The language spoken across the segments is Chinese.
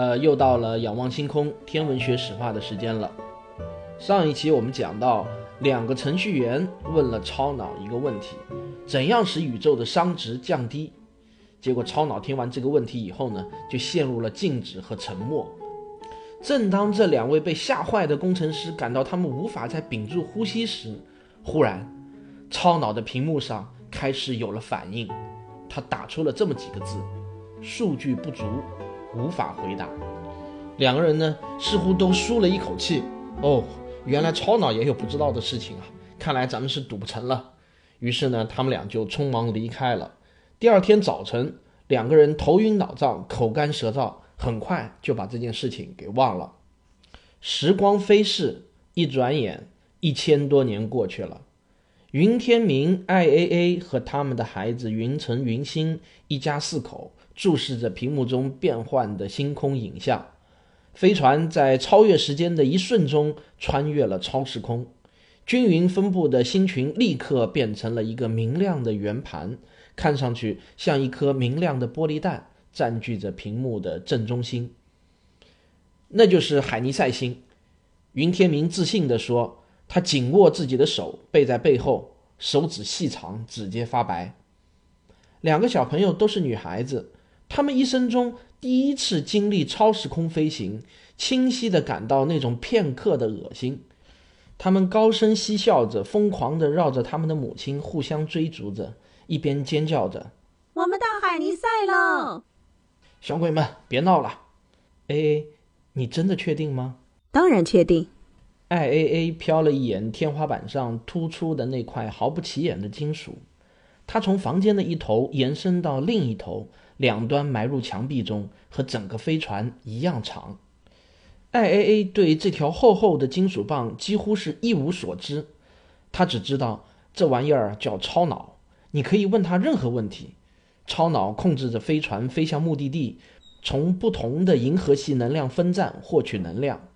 呃，又到了仰望星空天文学史话的时间了。上一期我们讲到，两个程序员问了超脑一个问题：怎样使宇宙的熵值降低？结果超脑听完这个问题以后呢，就陷入了静止和沉默。正当这两位被吓坏的工程师感到他们无法再屏住呼吸时，忽然，超脑的屏幕上开始有了反应，他打出了这么几个字：数据不足。无法回答，两个人呢似乎都舒了一口气。哦，原来超脑也有不知道的事情啊！看来咱们是赌不成了。于是呢，他们俩就匆忙离开了。第二天早晨，两个人头晕脑胀、口干舌燥，很快就把这件事情给忘了。时光飞逝，一转眼，一千多年过去了。云天明、IAA 和他们的孩子云城、云星一家四口。注视着屏幕中变幻的星空影像，飞船在超越时间的一瞬中穿越了超时空，均匀分布的星群立刻变成了一个明亮的圆盘，看上去像一颗明亮的玻璃弹，占据着屏幕的正中心。那就是海尼塞星。云天明自信地说，他紧握自己的手背在背后，手指细长，指尖发白。两个小朋友都是女孩子。他们一生中第一次经历超时空飞行，清晰地感到那种片刻的恶心。他们高声嬉笑着，疯狂地绕着他们的母亲互相追逐着，一边尖叫着：“我们到海尼塞了！”小鬼们，别闹了！A A，你真的确定吗？当然确定。I A A 瞟了一眼天花板上突出的那块毫不起眼的金属，他从房间的一头延伸到另一头。两端埋入墙壁中，和整个飞船一样长。IAA 对这条厚厚的金属棒几乎是一无所知，他只知道这玩意儿叫超脑。你可以问他任何问题。超脑控制着飞船飞向目的地，从不同的银河系能量分站获取能量。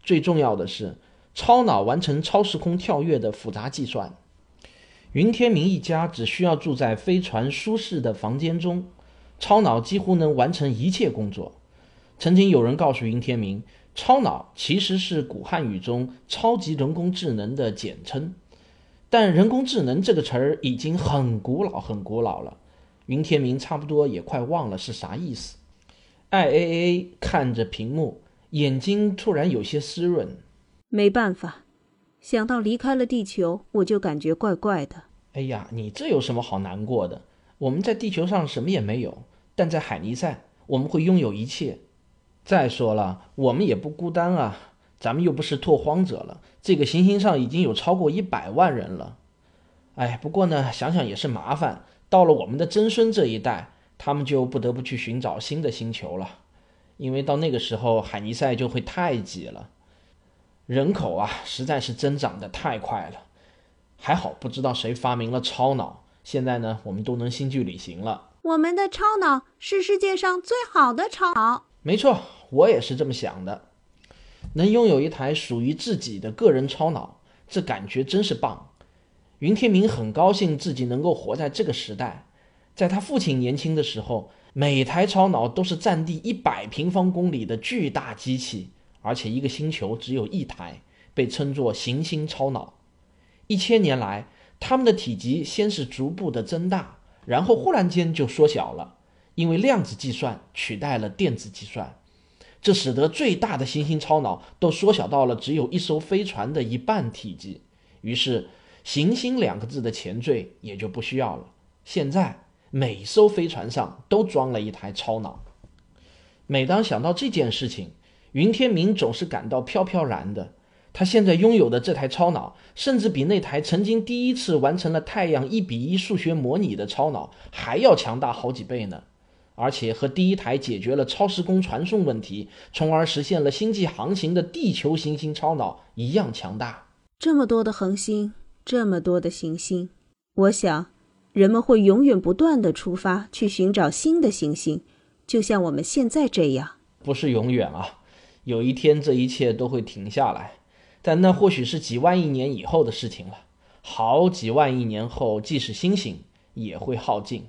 最重要的是，超脑完成超时空跳跃的复杂计算。云天明一家只需要住在飞船舒适的房间中。超脑几乎能完成一切工作。曾经有人告诉云天明，超脑其实是古汉语中超级人工智能的简称，但人工智能这个词儿已经很古老很古老了。云天明差不多也快忘了是啥意思。I A A 看着屏幕，眼睛突然有些湿润。没办法，想到离开了地球，我就感觉怪怪的。哎呀，你这有什么好难过的？我们在地球上什么也没有，但在海尼塞我们会拥有一切。再说了，我们也不孤单啊，咱们又不是拓荒者了。这个行星上已经有超过一百万人了。哎，不过呢，想想也是麻烦。到了我们的曾孙这一代，他们就不得不去寻找新的星球了，因为到那个时候海尼塞就会太挤了，人口啊实在是增长的太快了。还好不知道谁发明了超脑。现在呢，我们都能星际旅行了。我们的超脑是世界上最好的超脑。没错，我也是这么想的。能拥有一台属于自己的个人超脑，这感觉真是棒。云天明很高兴自己能够活在这个时代。在他父亲年轻的时候，每台超脑都是占地一百平方公里的巨大机器，而且一个星球只有一台，被称作行星超脑。一千年来。它们的体积先是逐步的增大，然后忽然间就缩小了，因为量子计算取代了电子计算，这使得最大的行星超脑都缩小到了只有一艘飞船的一半体积。于是“行星”两个字的前缀也就不需要了。现在每艘飞船上都装了一台超脑。每当想到这件事情，云天明总是感到飘飘然的。他现在拥有的这台超脑，甚至比那台曾经第一次完成了太阳一比一数学模拟的超脑还要强大好几倍呢。而且和第一台解决了超时空传送问题，从而实现了星际航行的地球行星超脑一样强大。这么多的恒星，这么多的行星，我想，人们会永远不断的出发去寻找新的行星，就像我们现在这样。不是永远啊，有一天这一切都会停下来，但那或许是几万亿年以后的事情了。好几万亿年后，即使星星也会耗尽，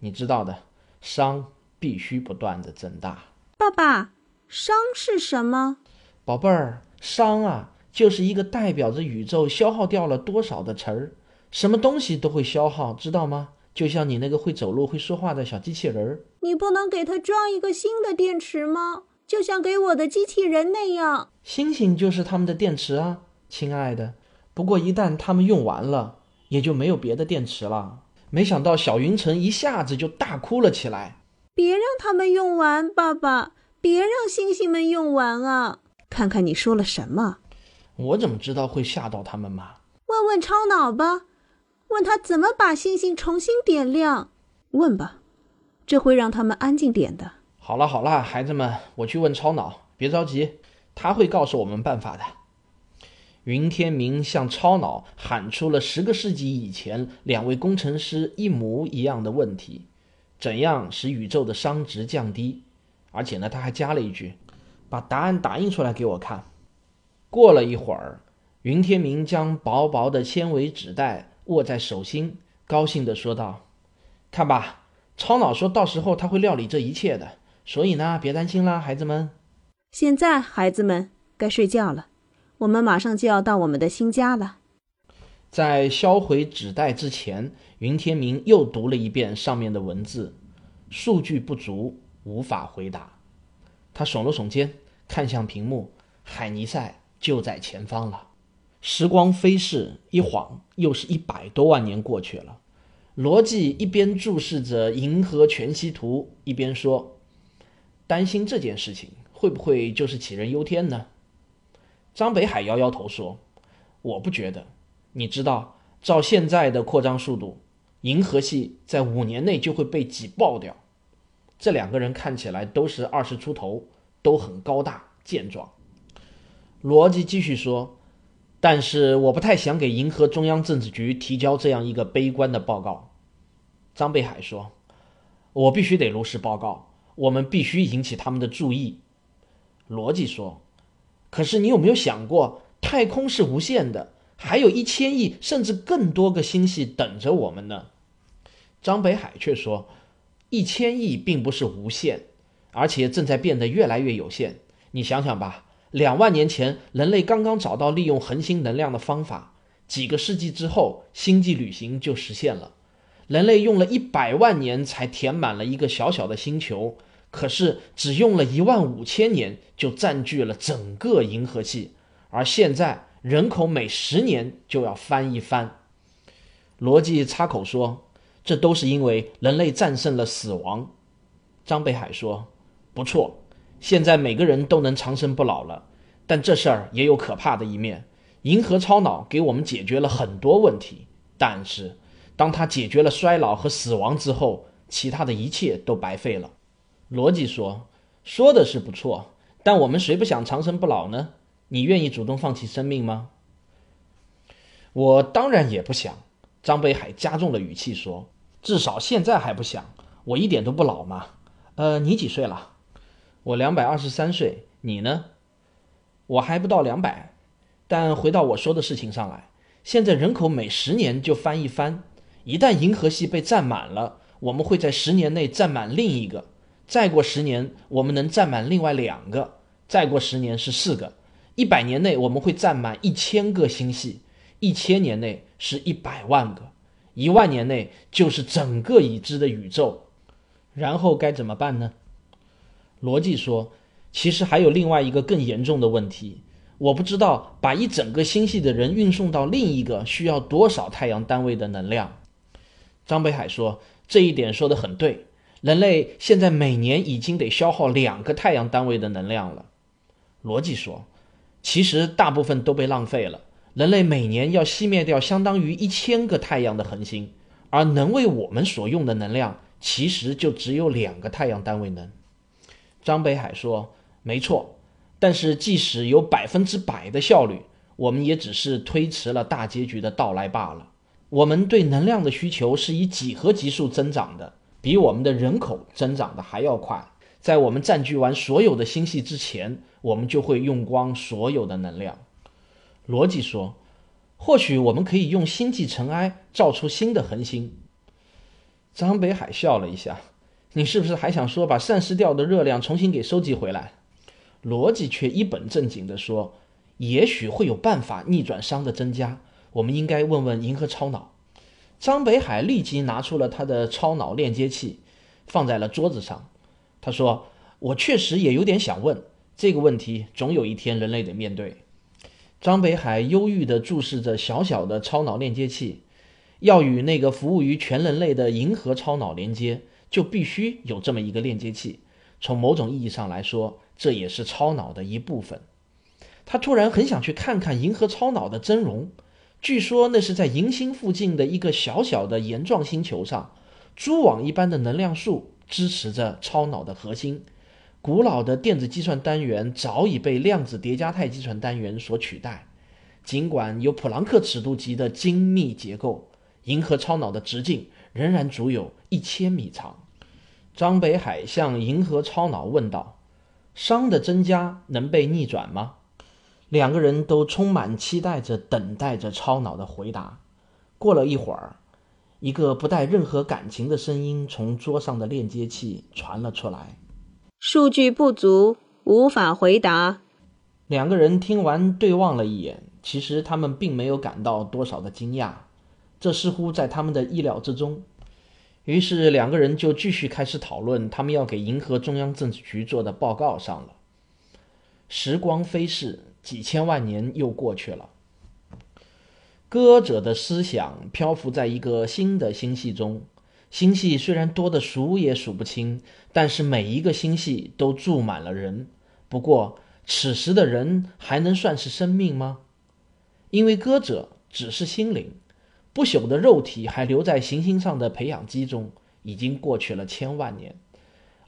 你知道的。熵必须不断的增大。爸爸，熵是什么？宝贝儿，熵啊，就是一个代表着宇宙消耗掉了多少的词儿。什么东西都会消耗，知道吗？就像你那个会走路、会说话的小机器人儿。你不能给它装一个新的电池吗？就像给我的机器人那样。星星就是他们的电池啊，亲爱的。不过一旦他们用完了，也就没有别的电池了。没想到小云晨一下子就大哭了起来。别让他们用完，爸爸！别让星星们用完啊！看看你说了什么？我怎么知道会吓到他们嘛？问问超脑吧，问他怎么把星星重新点亮。问吧，这会让他们安静点的。好了好了，孩子们，我去问超脑，别着急，他会告诉我们办法的。云天明向超脑喊出了十个世纪以前两位工程师一模一样的问题：怎样使宇宙的熵值降低？而且呢，他还加了一句：“把答案打印出来给我看。”过了一会儿，云天明将薄薄的纤维纸袋握在手心，高兴地说道：“看吧，超脑说到时候他会料理这一切的，所以呢，别担心啦，孩子们。现在，孩子们该睡觉了。”我们马上就要到我们的新家了。在销毁纸袋之前，云天明又读了一遍上面的文字，数据不足，无法回答。他耸了耸肩，看向屏幕，海尼塞就在前方了。时光飞逝，一晃又是一百多万年过去了。罗辑一边注视着银河全息图，一边说：“担心这件事情，会不会就是杞人忧天呢？”张北海摇摇头说：“我不觉得。你知道，照现在的扩张速度，银河系在五年内就会被挤爆掉。这两个人看起来都是二十出头，都很高大健壮。”罗辑继续说：“但是我不太想给银河中央政治局提交这样一个悲观的报告。”张北海说：“我必须得如实报告，我们必须引起他们的注意。”逻辑说。可是你有没有想过，太空是无限的，还有一千亿甚至更多个星系等着我们呢？张北海却说，一千亿并不是无限，而且正在变得越来越有限。你想想吧，两万年前人类刚刚找到利用恒星能量的方法，几个世纪之后，星际旅行就实现了。人类用了一百万年才填满了一个小小的星球。可是只用了一万五千年就占据了整个银河系，而现在人口每十年就要翻一番。罗辑插口说：“这都是因为人类战胜了死亡。”张北海说：“不错，现在每个人都能长生不老了。但这事儿也有可怕的一面。银河超脑给我们解决了很多问题，但是当他解决了衰老和死亡之后，其他的一切都白费了。”罗辑说：“说的是不错，但我们谁不想长生不老呢？你愿意主动放弃生命吗？”我当然也不想。张北海加重了语气说：“至少现在还不想。我一点都不老嘛。呃，你几岁了？我两百二十三岁。你呢？我还不到两百。但回到我说的事情上来，现在人口每十年就翻一番。一旦银河系被占满了，我们会在十年内占满另一个。”再过十年，我们能占满另外两个；再过十年是四个；一百年内我们会占满一千个星系；一千年内是一百万个；一万年内就是整个已知的宇宙。然后该怎么办呢？罗辑说：“其实还有另外一个更严重的问题，我不知道把一整个星系的人运送到另一个需要多少太阳单位的能量。”张北海说：“这一点说的很对。”人类现在每年已经得消耗两个太阳单位的能量了，逻辑说，其实大部分都被浪费了。人类每年要熄灭掉相当于一千个太阳的恒星，而能为我们所用的能量其实就只有两个太阳单位能。张北海说：“没错，但是即使有百分之百的效率，我们也只是推迟了大结局的到来罢了。我们对能量的需求是以几何级数增长的，比我们的人口增长的还要快。在我们占据完所有的星系之前，我们就会用光所有的能量。”逻辑说：“或许我们可以用星际尘埃造出新的恒星。”张北海笑了一下。你是不是还想说把散失掉的热量重新给收集回来？逻辑却一本正经地说：“也许会有办法逆转熵的增加，我们应该问问银河超脑。”张北海立即拿出了他的超脑链接器，放在了桌子上。他说：“我确实也有点想问这个问题，总有一天人类得面对。”张北海忧郁地注视着小小的超脑链接器，要与那个服务于全人类的银河超脑连接。就必须有这么一个链接器。从某种意义上来说，这也是超脑的一部分。他突然很想去看看银河超脑的真容。据说那是在银星附近的一个小小的岩状星球上，蛛网一般的能量束支持着超脑的核心。古老的电子计算单元早已被量子叠加态计算单元所取代。尽管有普朗克尺度级的精密结构，银河超脑的直径。仍然足有一千米长。张北海向银河超脑问道：“熵的增加能被逆转吗？”两个人都充满期待着等待着超脑的回答。过了一会儿，一个不带任何感情的声音从桌上的链接器传了出来：“数据不足，无法回答。”两个人听完对望了一眼，其实他们并没有感到多少的惊讶。这似乎在他们的意料之中，于是两个人就继续开始讨论他们要给银河中央政治局做的报告上了。时光飞逝，几千万年又过去了。歌者的思想漂浮在一个新的星系中，星系虽然多得数也数不清，但是每一个星系都住满了人。不过，此时的人还能算是生命吗？因为歌者只是心灵。不朽的肉体还留在行星上的培养基中，已经过去了千万年。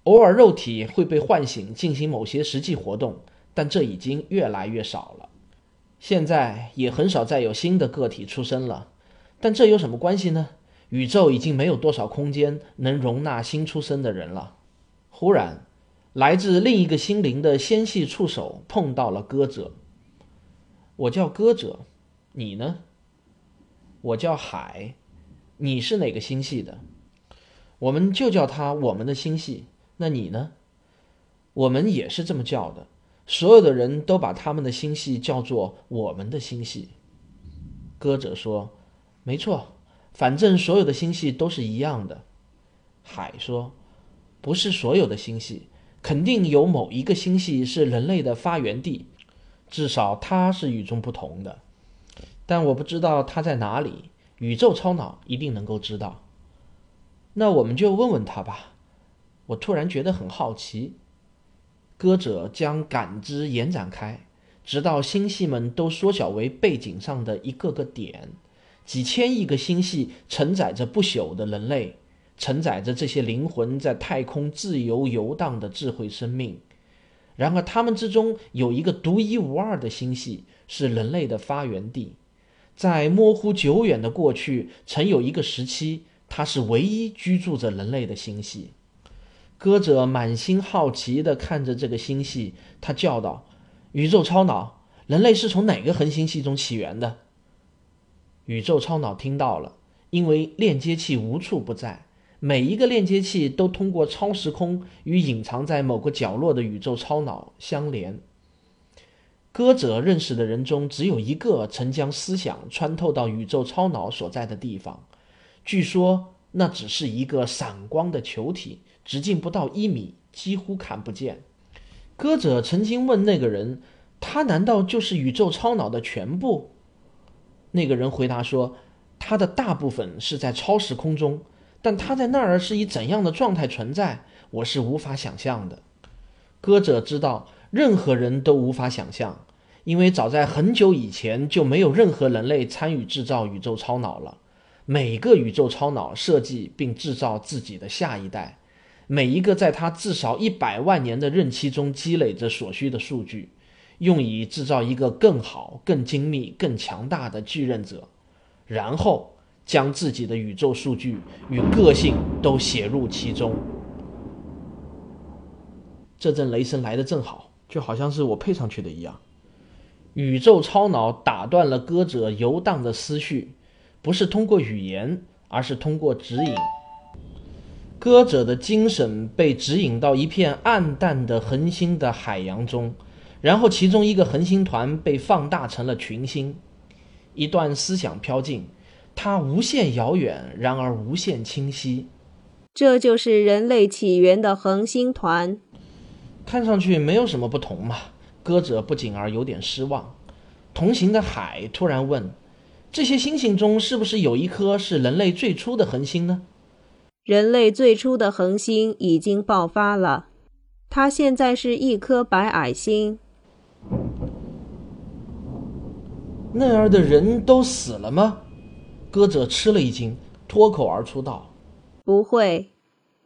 偶尔肉体会被唤醒进行某些实际活动，但这已经越来越少了。现在也很少再有新的个体出生了，但这有什么关系呢？宇宙已经没有多少空间能容纳新出生的人了。忽然，来自另一个心灵的纤细触手碰到了歌者。我叫歌者，你呢？我叫海，你是哪个星系的？我们就叫它我们的星系。那你呢？我们也是这么叫的。所有的人都把他们的星系叫做我们的星系。歌者说：“没错，反正所有的星系都是一样的。”海说：“不是所有的星系，肯定有某一个星系是人类的发源地，至少它是与众不同的。”但我不知道它在哪里，宇宙超脑一定能够知道。那我们就问问他吧。我突然觉得很好奇。歌者将感知延展开，直到星系们都缩小为背景上的一个个点。几千亿个星系承载着不朽的人类，承载着这些灵魂在太空自由游荡的智慧生命。然而，他们之中有一个独一无二的星系，是人类的发源地。在模糊久远的过去，曾有一个时期，它是唯一居住着人类的星系。歌者满心好奇地看着这个星系，他叫道：“宇宙超脑，人类是从哪个恒星系中起源的？”宇宙超脑听到了，因为链接器无处不在，每一个链接器都通过超时空与隐藏在某个角落的宇宙超脑相连。歌者认识的人中，只有一个曾将思想穿透到宇宙超脑所在的地方。据说那只是一个闪光的球体，直径不到一米，几乎看不见。歌者曾经问那个人：“他难道就是宇宙超脑的全部？”那个人回答说：“他的大部分是在超时空中，但他在那儿是以怎样的状态存在，我是无法想象的。”歌者知道。任何人都无法想象，因为早在很久以前就没有任何人类参与制造宇宙超脑了。每个宇宙超脑设计并制造自己的下一代，每一个在他至少一百万年的任期中积累着所需的数据，用以制造一个更好、更精密、更强大的继任者，然后将自己的宇宙数据与个性都写入其中。这阵雷声来的正好，就好像是我配上去的一样。宇宙超脑打断了歌者游荡的思绪，不是通过语言，而是通过指引。歌者的精神被指引到一片暗淡的恒星的海洋中，然后其中一个恒星团被放大成了群星。一段思想飘进，它无限遥远，然而无限清晰。这就是人类起源的恒星团。看上去没有什么不同嘛。歌者不仅而有点失望。同行的海突然问：“这些星星中是不是有一颗是人类最初的恒星呢？”人类最初的恒星已经爆发了，它现在是一颗白矮星。那儿的人都死了吗？歌者吃了一惊，脱口而出道：“不会，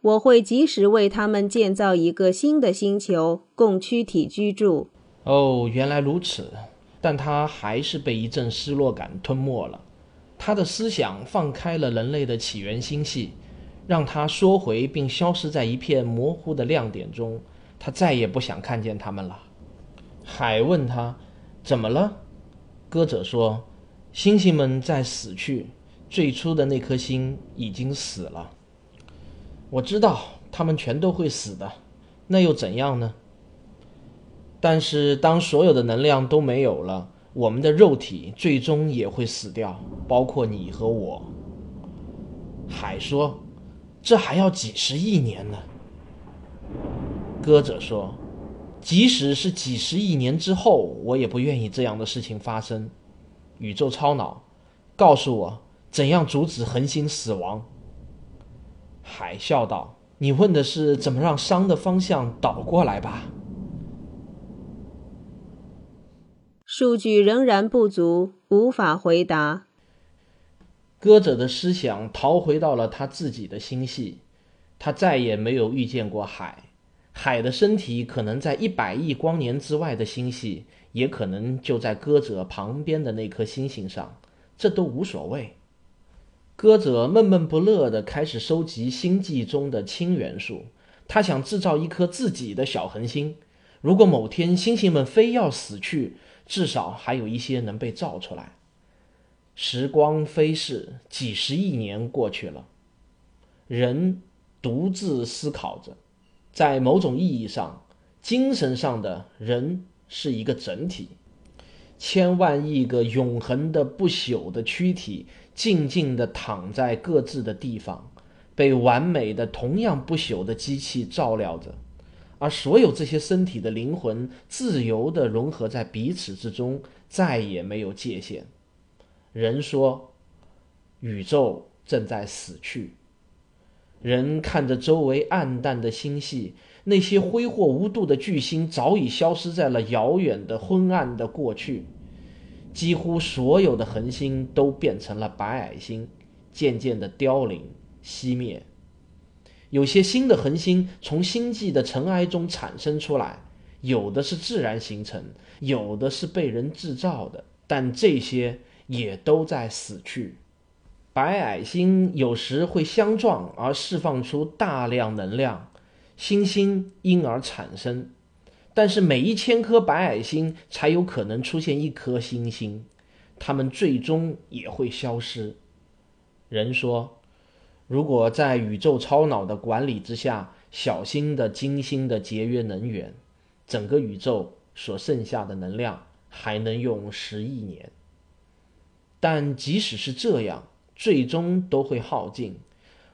我会及时为他们建造一个新的星球，供躯体居住。”哦，原来如此，但他还是被一阵失落感吞没了。他的思想放开了人类的起源星系，让他缩回并消失在一片模糊的亮点中。他再也不想看见他们了。海问他：“怎么了？”歌者说：“星星们在死去，最初的那颗星已经死了。我知道他们全都会死的，那又怎样呢？”但是，当所有的能量都没有了，我们的肉体最终也会死掉，包括你和我。海说：“这还要几十亿年呢。”歌者说：“即使是几十亿年之后，我也不愿意这样的事情发生。”宇宙超脑，告诉我怎样阻止恒星死亡。海笑道：“你问的是怎么让熵的方向倒过来吧？”数据仍然不足，无法回答。歌者的思想逃回到了他自己的星系，他再也没有遇见过海。海的身体可能在一百亿光年之外的星系，也可能就在歌者旁边的那颗星星上，这都无所谓。歌者闷闷不乐地开始收集星际中的氢元素，他想制造一颗自己的小恒星。如果某天星星们非要死去，至少还有一些能被造出来。时光飞逝，几十亿年过去了，人独自思考着。在某种意义上，精神上的人是一个整体。千万亿个永恒的、不朽的躯体，静静地躺在各自的地方，被完美的、同样不朽的机器照料着。而所有这些身体的灵魂自由地融合在彼此之中，再也没有界限。人说，宇宙正在死去。人看着周围暗淡的星系，那些挥霍无度的巨星早已消失在了遥远的昏暗的过去。几乎所有的恒星都变成了白矮星，渐渐地凋零熄灭。有些新的恒星从星际的尘埃中产生出来，有的是自然形成，有的是被人制造的，但这些也都在死去。白矮星有时会相撞而释放出大量能量，星星因而产生，但是每一千颗白矮星才有可能出现一颗星星，它们最终也会消失。人说。如果在宇宙超脑的管理之下，小心的、精心的节约能源，整个宇宙所剩下的能量还能用十亿年。但即使是这样，最终都会耗尽。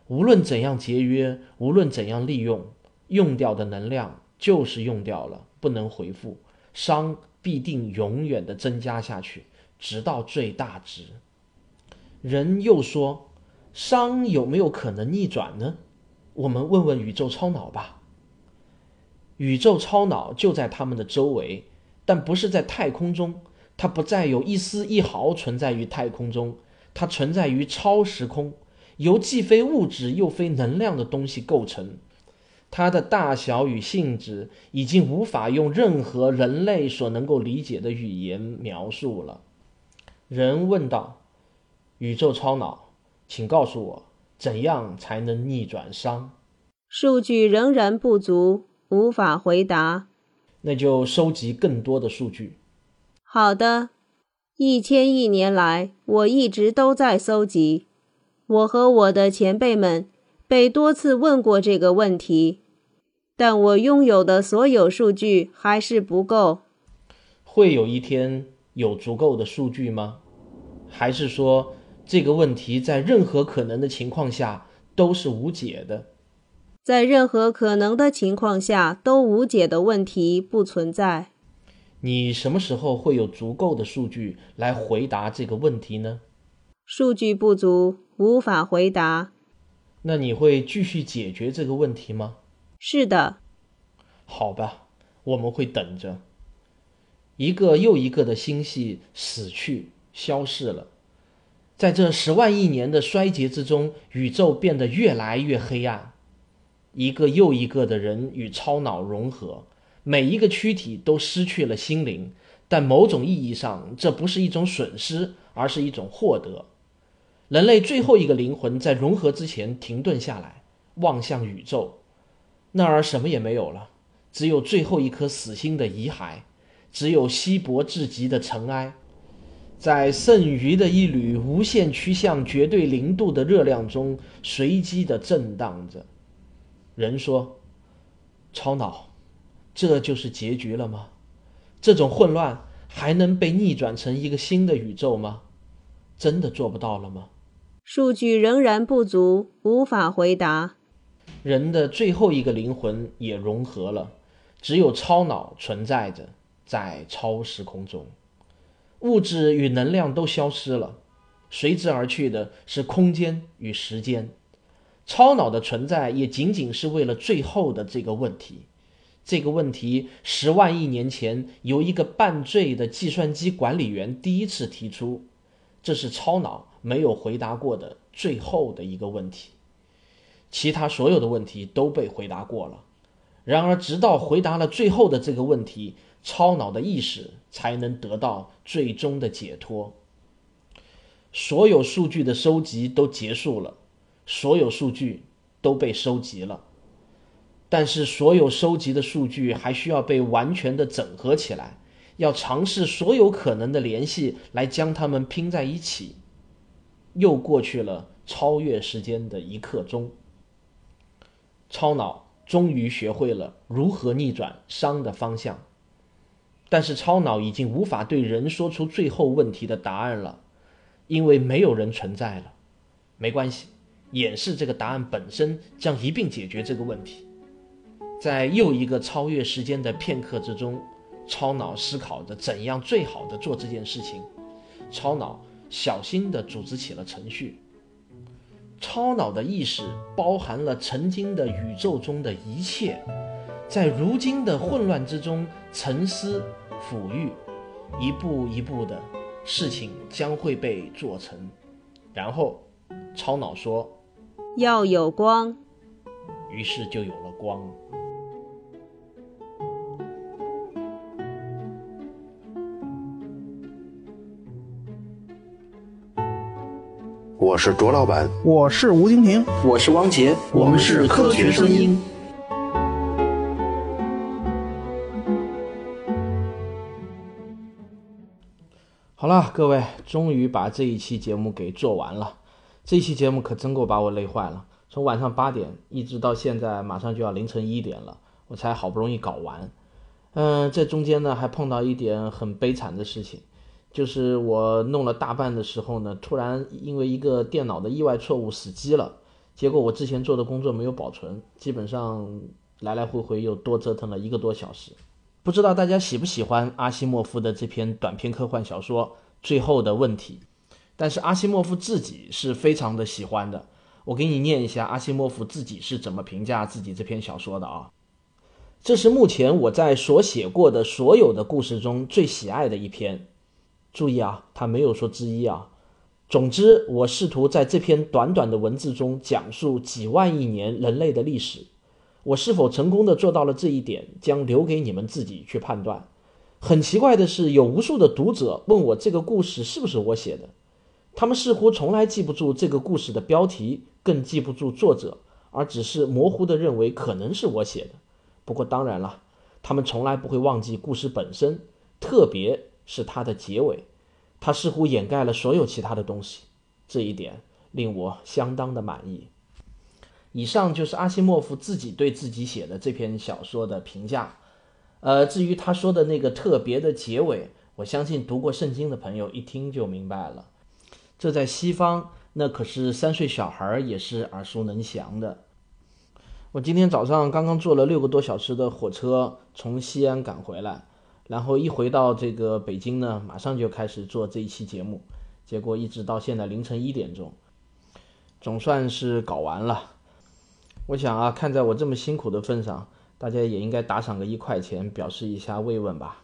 无论怎样节约，无论怎样利用，用掉的能量就是用掉了，不能回复。熵必定永远的增加下去，直到最大值。人又说。熵有没有可能逆转呢？我们问问宇宙超脑吧。宇宙超脑就在他们的周围，但不是在太空中，它不再有一丝一毫存在于太空中，它存在于超时空，由既非物质又非能量的东西构成。它的大小与性质已经无法用任何人类所能够理解的语言描述了。人问道：“宇宙超脑，请告诉我，怎样才能逆转熵？”数据仍然不足，无法回答。那就收集更多的数据。好的，一千亿年来，我一直都在搜集。我和我的前辈们被多次问过这个问题。但我拥有的所有数据还是不够。会有一天有足够的数据吗？还是说这个问题在任何可能的情况下都是无解的？在任何可能的情况下都无解的问题不存在。你什么时候会有足够的数据来回答这个问题呢？数据不足，无法回答。那你会继续解决这个问题吗？是的，好吧，我们会等着。一个又一个的星系死去、消逝了，在这十万亿年的衰竭之中，宇宙变得越来越黑暗。一个又一个的人与超脑融合，每一个躯体都失去了心灵，但某种意义上，这不是一种损失，而是一种获得。人类最后一个灵魂在融合之前停顿下来，望向宇宙。那儿什么也没有了，只有最后一颗死星的遗骸，只有稀薄至极的尘埃，在剩余的一缕无限趋向绝对零度的热量中随机的震荡着。人说：“超脑，这就是结局了吗？这种混乱还能被逆转成一个新的宇宙吗？真的做不到了吗？”数据仍然不足，无法回答。人的最后一个灵魂也融合了，只有超脑存在着，在超时空中，物质与能量都消失了，随之而去的是空间与时间。超脑的存在也仅仅是为了最后的这个问题。这个问题十万亿年前由一个半醉的计算机管理员第一次提出，这是超脑没有回答过的最后的一个问题。其他所有的问题都被回答过了，然而，直到回答了最后的这个问题，超脑的意识才能得到最终的解脱。所有数据的收集都结束了，所有数据都被收集了，但是所有收集的数据还需要被完全的整合起来，要尝试所有可能的联系来将它们拼在一起。又过去了超越时间的一刻钟。超脑终于学会了如何逆转熵的方向，但是超脑已经无法对人说出最后问题的答案了，因为没有人存在了。没关系，演示这个答案本身将一并解决这个问题。在又一个超越时间的片刻之中，超脑思考着怎样最好的做这件事情。超脑小心地组织起了程序。超脑的意识包含了曾经的宇宙中的一切，在如今的混乱之中沉思抚育，一步一步的事情将会被做成。然后，超脑说：“要有光。”于是就有了光。我是卓老板，我是吴京平，我是汪杰，我们是科学声音。好了，各位，终于把这一期节目给做完了。这期节目可真够把我累坏了，从晚上八点一直到现在，马上就要凌晨一点了，我才好不容易搞完。嗯，这中间呢还碰到一点很悲惨的事情。就是我弄了大半的时候呢，突然因为一个电脑的意外错误死机了，结果我之前做的工作没有保存，基本上来来回回又多折腾了一个多小时。不知道大家喜不喜欢阿西莫夫的这篇短篇科幻小说《最后的问题》，但是阿西莫夫自己是非常的喜欢的。我给你念一下阿西莫夫自己是怎么评价自己这篇小说的啊？这是目前我在所写过的所有的故事中最喜爱的一篇。注意啊，他没有说之一啊，总之，我试图在这篇短短的文字中讲述几万亿年人类的历史。我是否成功的做到了这一点，将留给你们自己去判断。很奇怪的是，有无数的读者问我这个故事是不是我写的，他们似乎从来记不住这个故事的标题，更记不住作者，而只是模糊的认为可能是我写的。不过当然了，他们从来不会忘记故事本身，特别是它的结尾。它似乎掩盖了所有其他的东西，这一点令我相当的满意。以上就是阿西莫夫自己对自己写的这篇小说的评价。呃，至于他说的那个特别的结尾，我相信读过圣经的朋友一听就明白了。这在西方，那可是三岁小孩也是耳熟能详的。我今天早上刚刚坐了六个多小时的火车从西安赶回来。然后一回到这个北京呢，马上就开始做这一期节目，结果一直到现在凌晨一点钟，总算是搞完了。我想啊，看在我这么辛苦的份上，大家也应该打赏个一块钱，表示一下慰问吧。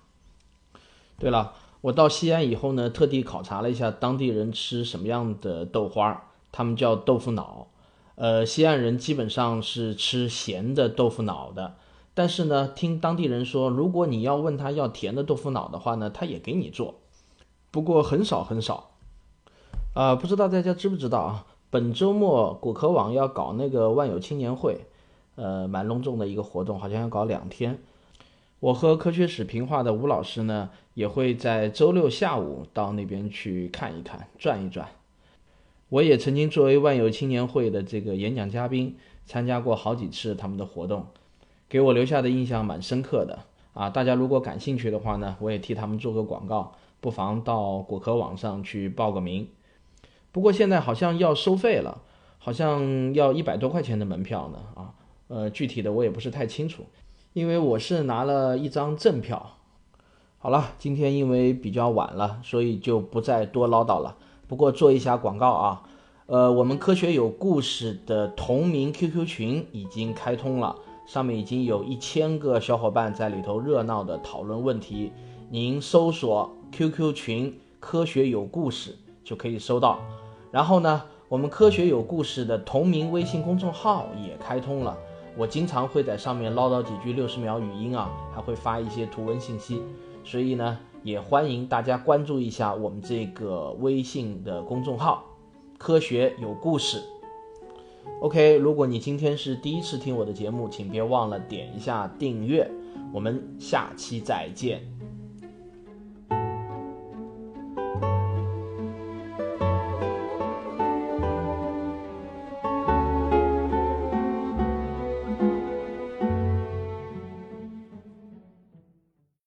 对了，我到西安以后呢，特地考察了一下当地人吃什么样的豆花，他们叫豆腐脑。呃，西安人基本上是吃咸的豆腐脑的。但是呢，听当地人说，如果你要问他要甜的豆腐脑的话呢，他也给你做，不过很少很少。啊，不知道大家知不知道啊？本周末果壳网要搞那个万有青年会，呃，蛮隆重的一个活动，好像要搞两天。我和科学史评话的吴老师呢，也会在周六下午到那边去看一看，转一转。我也曾经作为万有青年会的这个演讲嘉宾，参加过好几次他们的活动。给我留下的印象蛮深刻的啊！大家如果感兴趣的话呢，我也替他们做个广告，不妨到果壳网上去报个名。不过现在好像要收费了，好像要一百多块钱的门票呢啊！呃，具体的我也不是太清楚，因为我是拿了一张正票。好了，今天因为比较晚了，所以就不再多唠叨了。不过做一下广告啊，呃，我们科学有故事的同名 QQ 群已经开通了。上面已经有一千个小伙伴在里头热闹的讨论问题，您搜索 QQ 群“科学有故事”就可以收到。然后呢，我们“科学有故事”的同名微信公众号也开通了，我经常会在上面唠叨几句六十秒语音啊，还会发一些图文信息，所以呢，也欢迎大家关注一下我们这个微信的公众号“科学有故事”。OK，如果你今天是第一次听我的节目，请别忘了点一下订阅。我们下期再见。